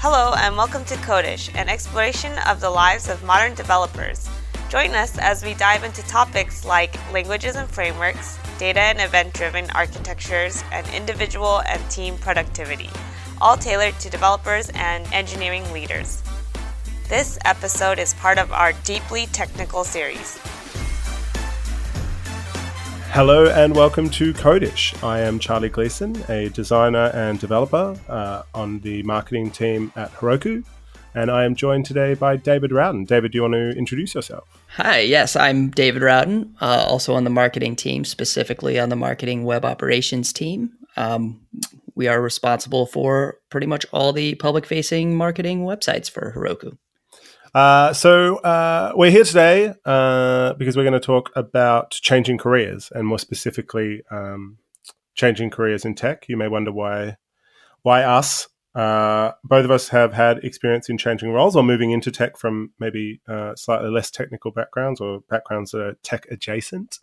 Hello, and welcome to Codeish, an exploration of the lives of modern developers. Join us as we dive into topics like languages and frameworks, data and event driven architectures, and individual and team productivity, all tailored to developers and engineering leaders. This episode is part of our Deeply Technical series. Hello and welcome to Codeish. I am Charlie Gleason, a designer and developer uh, on the marketing team at Heroku, and I am joined today by David Rowden. David, do you want to introduce yourself? Hi, yes, I'm David Rowden, uh, also on the marketing team, specifically on the marketing web operations team. Um, we are responsible for pretty much all the public facing marketing websites for Heroku. Uh, so uh, we're here today uh, because we're going to talk about changing careers, and more specifically, um, changing careers in tech. You may wonder why, why us? Uh, both of us have had experience in changing roles or moving into tech from maybe uh, slightly less technical backgrounds or backgrounds that are tech adjacent.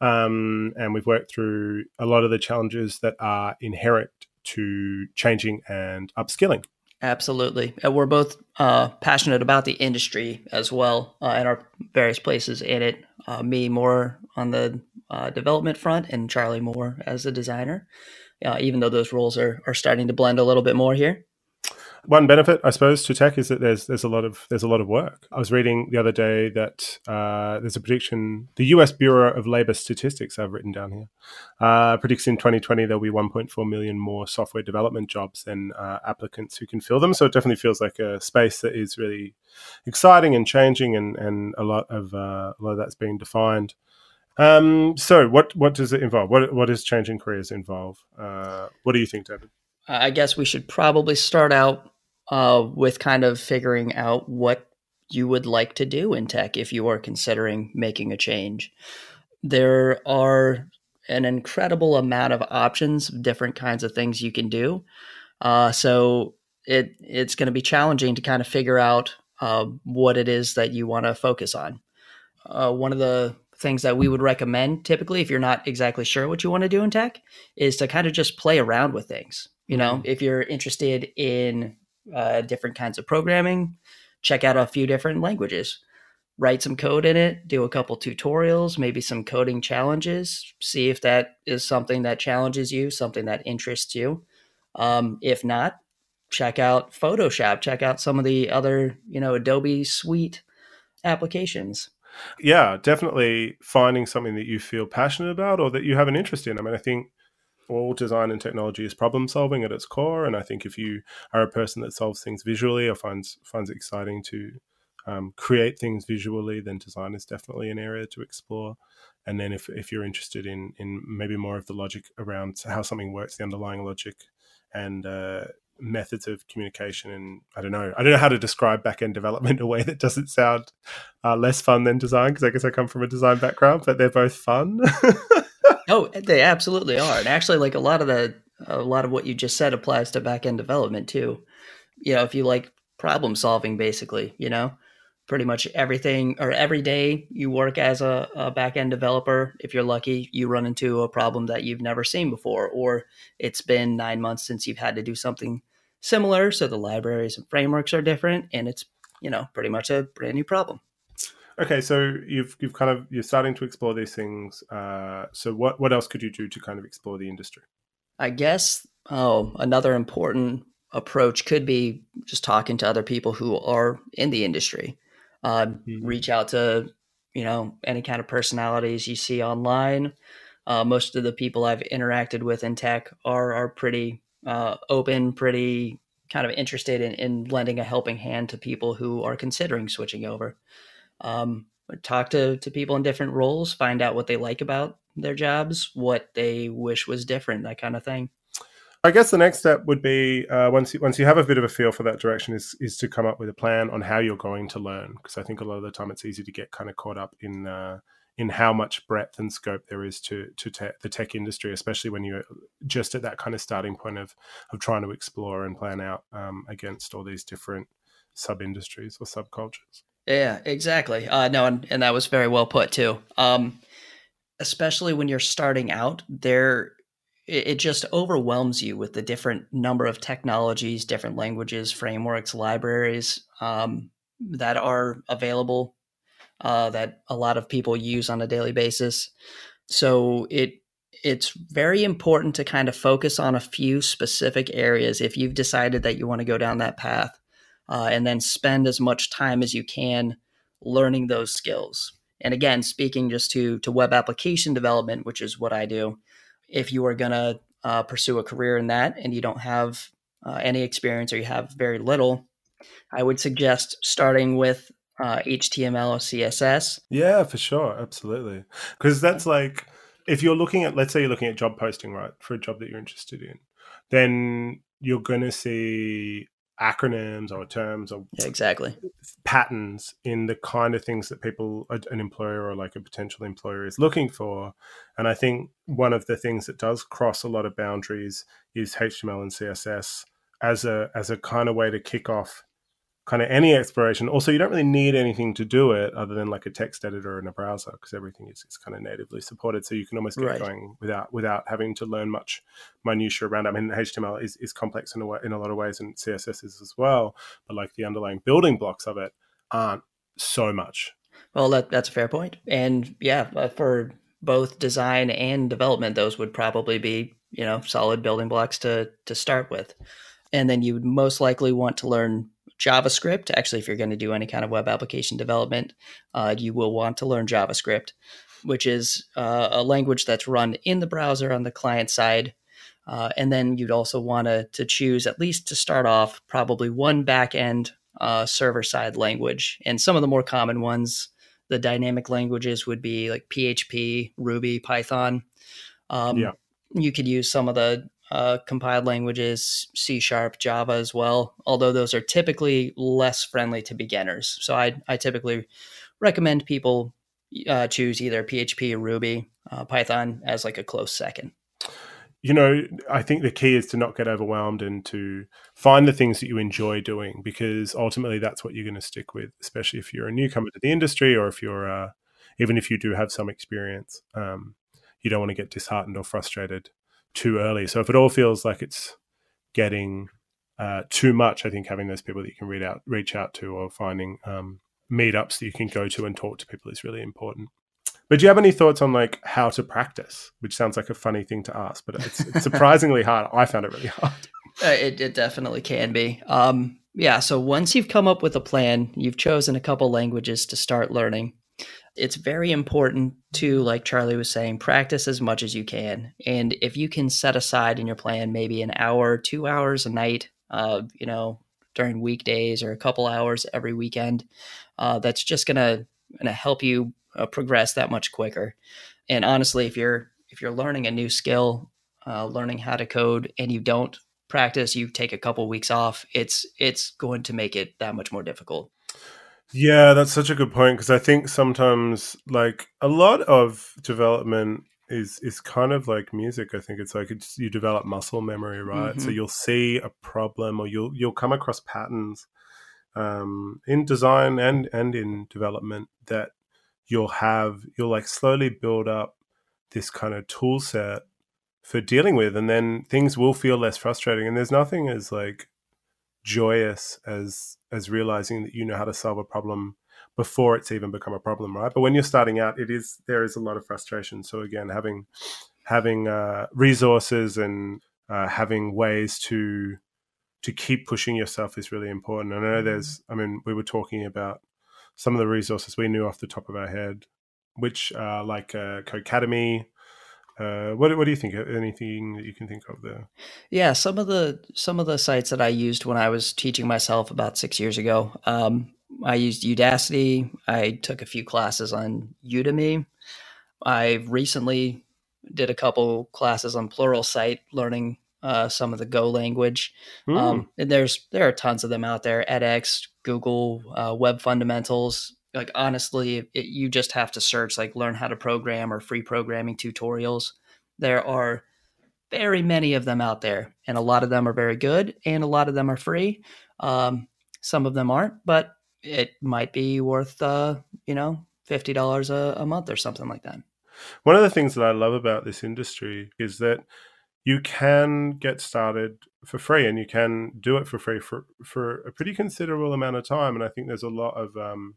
Um, and we've worked through a lot of the challenges that are inherent to changing and upskilling. Absolutely. And we're both uh, passionate about the industry as well uh, and our various places in it. Uh, me more on the uh, development front and Charlie more as a designer, uh, even though those roles are, are starting to blend a little bit more here one benefit, I suppose, to tech is that there's there's a lot of there's a lot of work. I was reading the other day that uh, there's a prediction. The U.S. Bureau of Labor Statistics, I've written down here, uh, predicts in 2020 there'll be 1.4 million more software development jobs than uh, applicants who can fill them. So it definitely feels like a space that is really exciting and changing, and and a lot of uh, a lot of that's being defined. Um, so what what does it involve? What what does changing careers involve? Uh, what do you think, David? I guess we should probably start out uh, with kind of figuring out what you would like to do in tech if you are considering making a change. There are an incredible amount of options, different kinds of things you can do. Uh, so it it's going to be challenging to kind of figure out uh, what it is that you want to focus on. Uh, one of the things that we would recommend typically if you're not exactly sure what you want to do in tech is to kind of just play around with things you know mm-hmm. if you're interested in uh, different kinds of programming check out a few different languages. Write some code in it do a couple tutorials maybe some coding challenges see if that is something that challenges you something that interests you. Um, if not check out photoshop check out some of the other you know adobe suite applications. Yeah, definitely finding something that you feel passionate about or that you have an interest in. I mean, I think all design and technology is problem solving at its core, and I think if you are a person that solves things visually or finds finds it exciting to um, create things visually, then design is definitely an area to explore. And then if, if you're interested in in maybe more of the logic around how something works, the underlying logic, and uh, methods of communication and I don't know I don't know how to describe back end development in a way that doesn't sound uh, less fun than design because I guess I come from a design background but they're both fun. oh, they absolutely are. And actually like a lot of the a lot of what you just said applies to back end development too. You know, if you like problem solving basically, you know, pretty much everything or every day you work as a, a back end developer. If you're lucky, you run into a problem that you've never seen before, or it's been nine months since you've had to do something similar. So the libraries and frameworks are different, and it's you know pretty much a brand new problem. Okay, so you've you've kind of you're starting to explore these things. Uh, so what what else could you do to kind of explore the industry? I guess oh another important approach could be just talking to other people who are in the industry uh, mm-hmm. reach out to you know any kind of personalities you see online. Uh, most of the people I've interacted with in tech are are pretty uh, open, pretty kind of interested in, in lending a helping hand to people who are considering switching over. Um, talk to, to people in different roles, find out what they like about their jobs, what they wish was different, that kind of thing. I guess the next step would be uh, once you, once you have a bit of a feel for that direction is is to come up with a plan on how you're going to learn because I think a lot of the time it's easy to get kind of caught up in uh, in how much breadth and scope there is to to te- the tech industry, especially when you're just at that kind of starting point of of trying to explore and plan out um, against all these different sub industries or subcultures. Yeah, exactly. Uh, no, and, and that was very well put too. Um, especially when you're starting out, there it, it just overwhelms you with the different number of technologies, different languages, frameworks, libraries um, that are available uh, that a lot of people use on a daily basis. So it it's very important to kind of focus on a few specific areas if you've decided that you want to go down that path, uh, and then spend as much time as you can learning those skills. And again, speaking just to to web application development, which is what I do, if you are going to uh, pursue a career in that and you don't have uh, any experience or you have very little, I would suggest starting with uh, HTML or CSS. Yeah, for sure, absolutely. Because that's like if you're looking at, let's say you're looking at job posting, right, for a job that you're interested in, then you're going to see acronyms or terms or yeah, exactly. patterns in the kind of things that people an employer or like a potential employer is looking for. And i think one of the things that does cross a lot of boundaries is html and css as a as a kind of way to kick off kind of any exploration. Also, you don't really need anything to do it other than like a text editor and a browser because everything is, is kind of natively supported. So you can almost get right. going without without having to learn much minutia around. It. I mean, HTML is, is complex in a way, in a lot of ways, and CSS is as well. But like the underlying building blocks of it aren't so much. Well, that, that's a fair point. And yeah, uh, for both design and development, those would probably be you know solid building blocks to to start with. And then you would most likely want to learn JavaScript. Actually, if you're going to do any kind of web application development, uh, you will want to learn JavaScript, which is uh, a language that's run in the browser on the client side. Uh, and then you'd also want to, to choose, at least to start off, probably one backend uh, server side language. And some of the more common ones, the dynamic languages would be like PHP, Ruby, Python. Um, yeah. You could use some of the uh, compiled languages, C sharp, Java as well, although those are typically less friendly to beginners. So I, I typically recommend people uh, choose either PHP or Ruby, uh, Python as like a close second. You know, I think the key is to not get overwhelmed and to find the things that you enjoy doing because ultimately that's what you're going to stick with, especially if you're a newcomer to the industry or if you're, uh, even if you do have some experience. Um, you don't want to get disheartened or frustrated too early. So if it all feels like it's getting uh, too much, I think having those people that you can read out, reach out to, or finding um, meetups that you can go to and talk to people is really important. But do you have any thoughts on like how to practice? Which sounds like a funny thing to ask, but it's, it's surprisingly hard. I found it really hard. Uh, it, it definitely can be. Um, yeah. So once you've come up with a plan, you've chosen a couple languages to start learning it's very important to, like Charlie was saying, practice as much as you can. And if you can set aside in your plan maybe an hour, two hours a night, uh, you know, during weekdays or a couple hours every weekend, uh, that's just gonna gonna help you uh, progress that much quicker. And honestly, if you're if you're learning a new skill, uh, learning how to code, and you don't practice, you take a couple weeks off, it's it's going to make it that much more difficult. Yeah, that's such a good point because I think sometimes like a lot of development is is kind of like music. I think it's like it's, you develop muscle memory, right? Mm-hmm. So you'll see a problem or you'll you'll come across patterns um, in design and and in development that you'll have you'll like slowly build up this kind of tool set for dealing with and then things will feel less frustrating and there's nothing as like joyous as as realizing that you know how to solve a problem before it's even become a problem right? But when you're starting out it is there is a lot of frustration. So again having having uh, resources and uh, having ways to to keep pushing yourself is really important. I know there's i mean we were talking about some of the resources we knew off the top of our head which are like uh, codecademy uh, what what do you think? Anything that you can think of there? Yeah, some of the some of the sites that I used when I was teaching myself about six years ago. Um, I used Udacity. I took a few classes on Udemy. I recently did a couple classes on Pluralsight, learning uh, some of the Go language. Mm. Um, and there's there are tons of them out there. edX, Google, uh, Web Fundamentals like honestly it, you just have to search like learn how to program or free programming tutorials there are very many of them out there and a lot of them are very good and a lot of them are free um, some of them aren't but it might be worth uh, you know $50 a, a month or something like that one of the things that i love about this industry is that you can get started for free and you can do it for free for, for a pretty considerable amount of time. And I think there's a lot of um,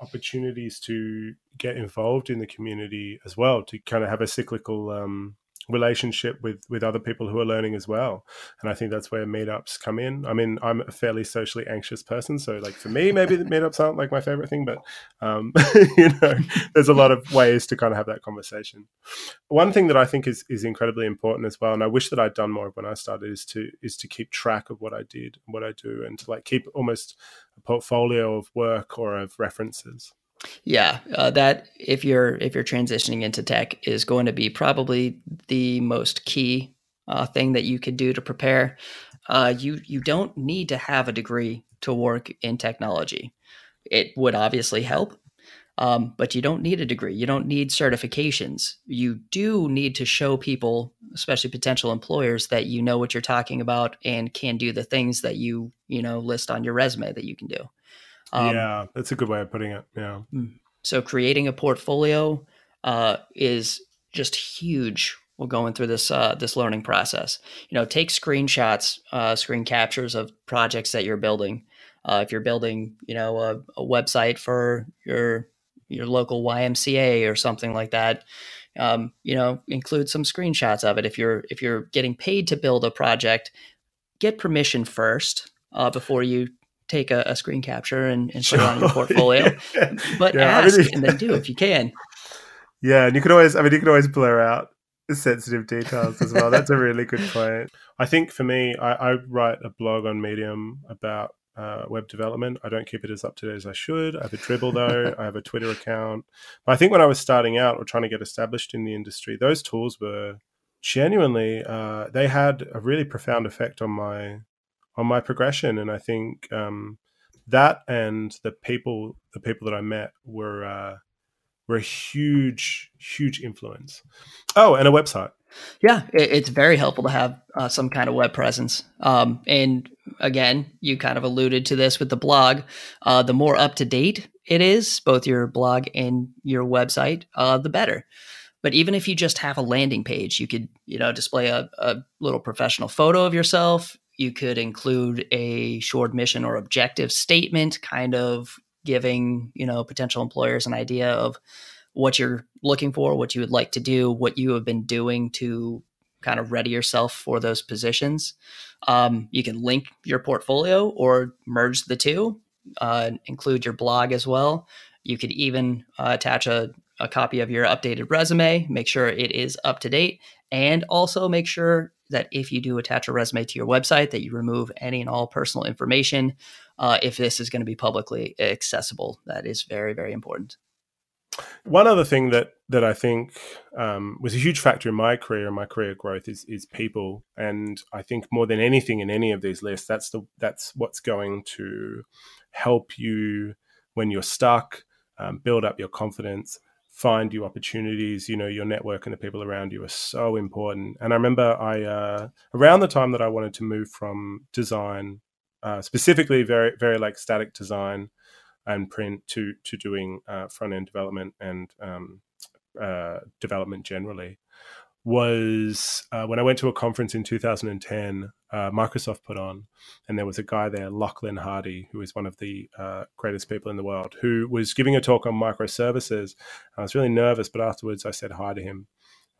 opportunities to get involved in the community as well, to kind of have a cyclical um, relationship with with other people who are learning as well. And i think that's where meetups come in. I mean i'm a fairly socially anxious person so like for me maybe the meetups aren't like my favorite thing but um, you know there's a lot of ways to kind of have that conversation. One thing that i think is is incredibly important as well and i wish that i'd done more when i started is to is to keep track of what i did what i do and to like keep almost a portfolio of work or of references yeah, uh, that if you're if you're transitioning into tech is going to be probably the most key uh, thing that you could do to prepare. Uh, you you don't need to have a degree to work in technology. It would obviously help, um, but you don't need a degree. You don't need certifications. You do need to show people, especially potential employers, that you know what you're talking about and can do the things that you you know list on your resume that you can do. Um, yeah, that's a good way of putting it. Yeah. Hmm. So creating a portfolio uh, is just huge. We're going through this uh, this learning process. You know, take screenshots, uh, screen captures of projects that you're building. Uh, if you're building, you know, a, a, website for your your local YMCA or something like that, um, you know, include some screenshots of it. If you're if you're getting paid to build a project, get permission first uh, before you take a, a screen capture and, and put it on your portfolio. yeah. But yeah, ask I mean, and then do if you can. Yeah, and you can always I mean you can always blur out sensitive details as well. That's a really good point. I think for me, I, I write a blog on Medium about uh, web development. I don't keep it as up to date as I should. I have a Dribbble though. I have a Twitter account. But I think when I was starting out or trying to get established in the industry, those tools were genuinely uh, they had a really profound effect on my on my progression. And I think um, that and the people the people that I met were uh, were a huge huge influence. Oh, and a website. Yeah, it's very helpful to have uh, some kind of web presence. Um, and again, you kind of alluded to this with the blog. Uh, the more up to date it is, both your blog and your website, uh, the better. But even if you just have a landing page, you could, you know, display a, a little professional photo of yourself. You could include a short mission or objective statement, kind of giving, you know, potential employers an idea of what you're looking for, what you would like to do, what you have been doing to kind of ready yourself for those positions. Um, you can link your portfolio or merge the two, uh, include your blog as well. You could even uh, attach a, a copy of your updated resume, make sure it is up to date, and also make sure that if you do attach a resume to your website, that you remove any and all personal information. Uh, if this is going to be publicly accessible, that is very, very important. One other thing that that I think um, was a huge factor in my career and my career growth is is people, and I think more than anything in any of these lists, that's the that's what's going to help you when you're stuck, um, build up your confidence, find you opportunities you know your network and the people around you are so important. And i remember i uh, around the time that i wanted to move from design uh, specifically very very like static design and print to to doing uh, front end development and um, uh, development generally was uh, when I went to a conference in 2010, uh, Microsoft put on, and there was a guy there, Lachlan Hardy, who is one of the uh, greatest people in the world, who was giving a talk on microservices. I was really nervous, but afterwards I said hi to him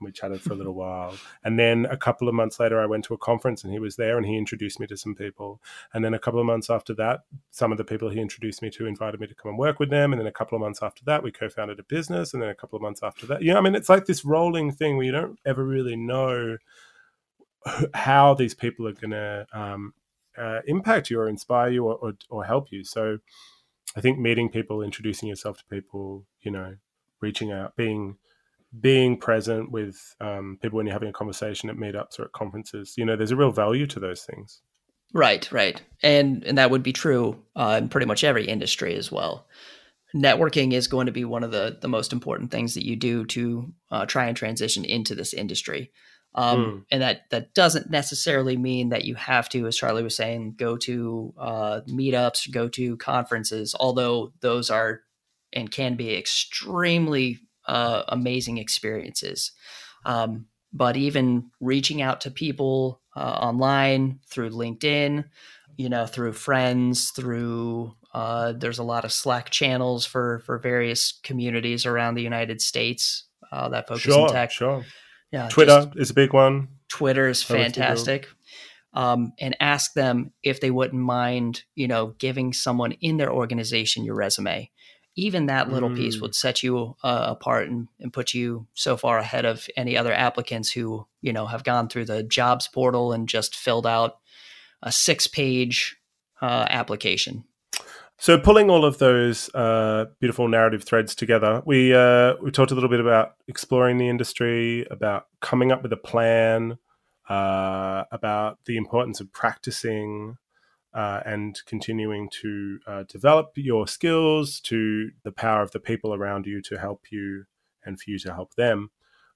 we chatted for a little while. And then a couple of months later, I went to a conference and he was there and he introduced me to some people. And then a couple of months after that, some of the people he introduced me to invited me to come and work with them. And then a couple of months after that, we co founded a business. And then a couple of months after that, you know, I mean, it's like this rolling thing where you don't ever really know how these people are going to um, uh, impact you or inspire you or, or, or help you. So I think meeting people, introducing yourself to people, you know, reaching out, being being present with um, people when you're having a conversation at meetups or at conferences. You know, there's a real value to those things. Right, right, and and that would be true uh, in pretty much every industry as well. Networking is going to be one of the the most important things that you do to uh, try and transition into this industry. Um, mm. And that that doesn't necessarily mean that you have to, as Charlie was saying, go to uh, meetups, go to conferences. Although those are and can be extremely uh, amazing experiences. Um, but even reaching out to people uh, online through LinkedIn, you know, through friends, through uh, there's a lot of Slack channels for for various communities around the United States uh, that focus sure, on tech. Sure. Yeah. Twitter is a big one. Twitter is fantastic. Um, and ask them if they wouldn't mind, you know, giving someone in their organization your resume. Even that little mm. piece would set you uh, apart and, and put you so far ahead of any other applicants who, you know, have gone through the jobs portal and just filled out a six page uh, application. So, pulling all of those uh, beautiful narrative threads together, we uh, we talked a little bit about exploring the industry, about coming up with a plan, uh, about the importance of practicing uh, and continuing to uh, develop your skills, to the power of the people around you to help you and for you to help them.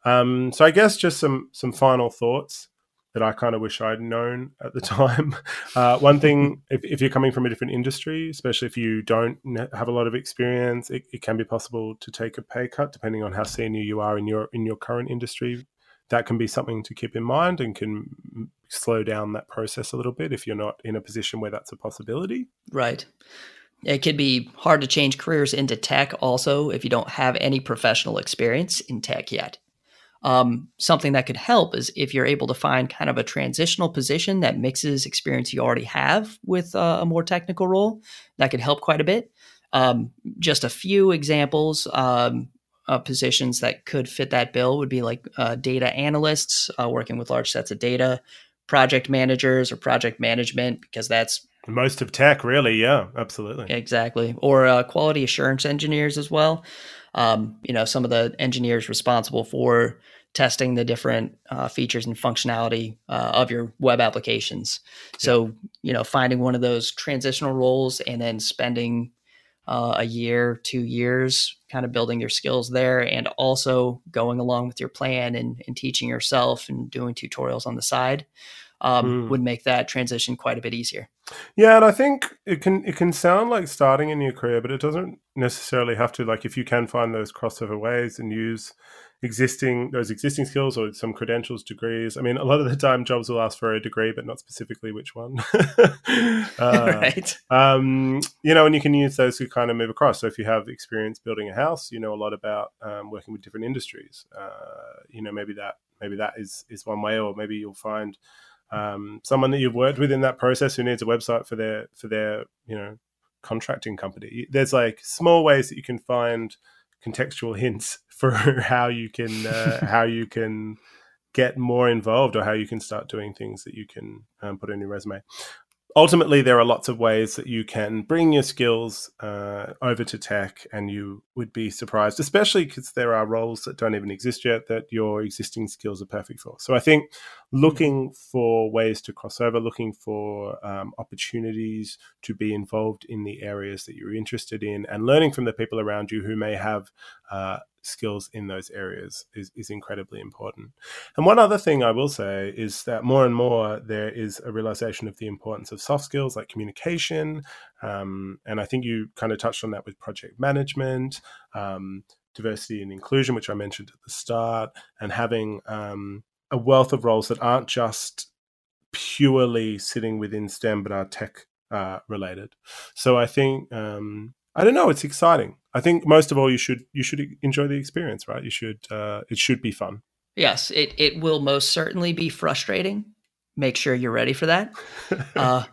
Um, so, I guess just some some final thoughts that I kind of wish I'd known at the time. Uh, one thing, if, if, you're coming from a different industry, especially if you don't have a lot of experience, it, it, can be possible to take a pay cut depending on how senior you are in your in your current industry. That can be something to keep in mind and can slow down that process a little bit if you're not in a position where that's a possibility. Right. It could be hard to change careers into tech also if you don't have any professional experience in tech yet. Um, something that could help is if you're able to find kind of a transitional position that mixes experience you already have with uh, a more technical role, that could help quite a bit. Um, just a few examples um, of positions that could fit that bill would be like uh, data analysts uh, working with large sets of data, project managers or project management, because that's most of tech, really. Yeah, absolutely. Exactly. Or uh, quality assurance engineers as well. Um, you know, some of the engineers responsible for testing the different uh, features and functionality uh, of your web applications. So, you know, finding one of those transitional roles and then spending uh, a year, two years, kind of building your skills there, and also going along with your plan and, and teaching yourself and doing tutorials on the side. Um, mm. would make that transition quite a bit easier. Yeah, and I think it can it can sound like starting a new career, but it doesn't necessarily have to. Like if you can find those crossover ways and use existing those existing skills or some credentials degrees. I mean a lot of the time jobs will ask for a degree but not specifically which one. Uh, right. um, you know and you can use those to kind of move across. So if you have experience building a house you know a lot about um, working with different industries. Uh, you know maybe that maybe that is is one way or maybe you'll find um, someone that you've worked with in that process who needs a website for their for their you know contracting company. There's like small ways that you can find contextual hints for how you can uh, how you can get more involved or how you can start doing things that you can um, put in your resume ultimately, there are lots of ways that you can bring your skills uh, over to tech, and you would be surprised, especially because there are roles that don't even exist yet that your existing skills are perfect for. So I think looking for ways to cross over, looking for um, opportunities to be involved in the areas that you're interested in, and learning from the people around you who may have uh, skills in those areas is, is incredibly important. And one other thing I will say is that more and more there is a realization of the importance of soft skills like communication. Um, and I think you kind of touched on that with project management. Um, diversity and inclusion, which I mentioned at the start, and having um, a wealth of roles that aren't just purely sitting within STEM but are tech uh, related. So I think um, I don't know. It's exciting. I think most of all, you should you should enjoy the experience, right? You should uh, it should be fun. Yes, it it will most certainly be frustrating. Make sure you're ready for that. uh,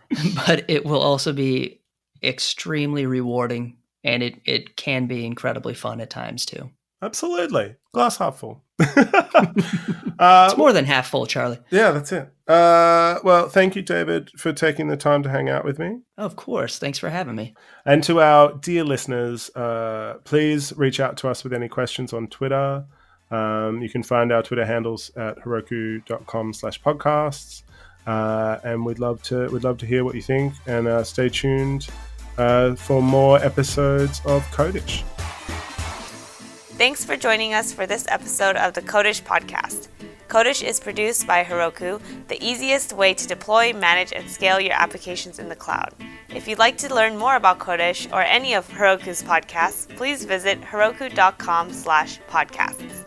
but it will also be extremely rewarding, and it it can be incredibly fun at times too. Absolutely, glass half full. uh, it's more than half full, Charlie. Yeah, that's it. Uh, well, thank you, David, for taking the time to hang out with me. Of course. Thanks for having me. And to our dear listeners, uh, please reach out to us with any questions on Twitter. Um, you can find our Twitter handles at heroku.com slash podcasts. Uh, and we'd love to we'd love to hear what you think and uh, stay tuned uh, for more episodes of Codeish. Thanks for joining us for this episode of the Codeish podcast. Codeish is produced by Heroku, the easiest way to deploy, manage, and scale your applications in the cloud. If you'd like to learn more about Codeish or any of Heroku's podcasts, please visit heroku.com slash podcasts.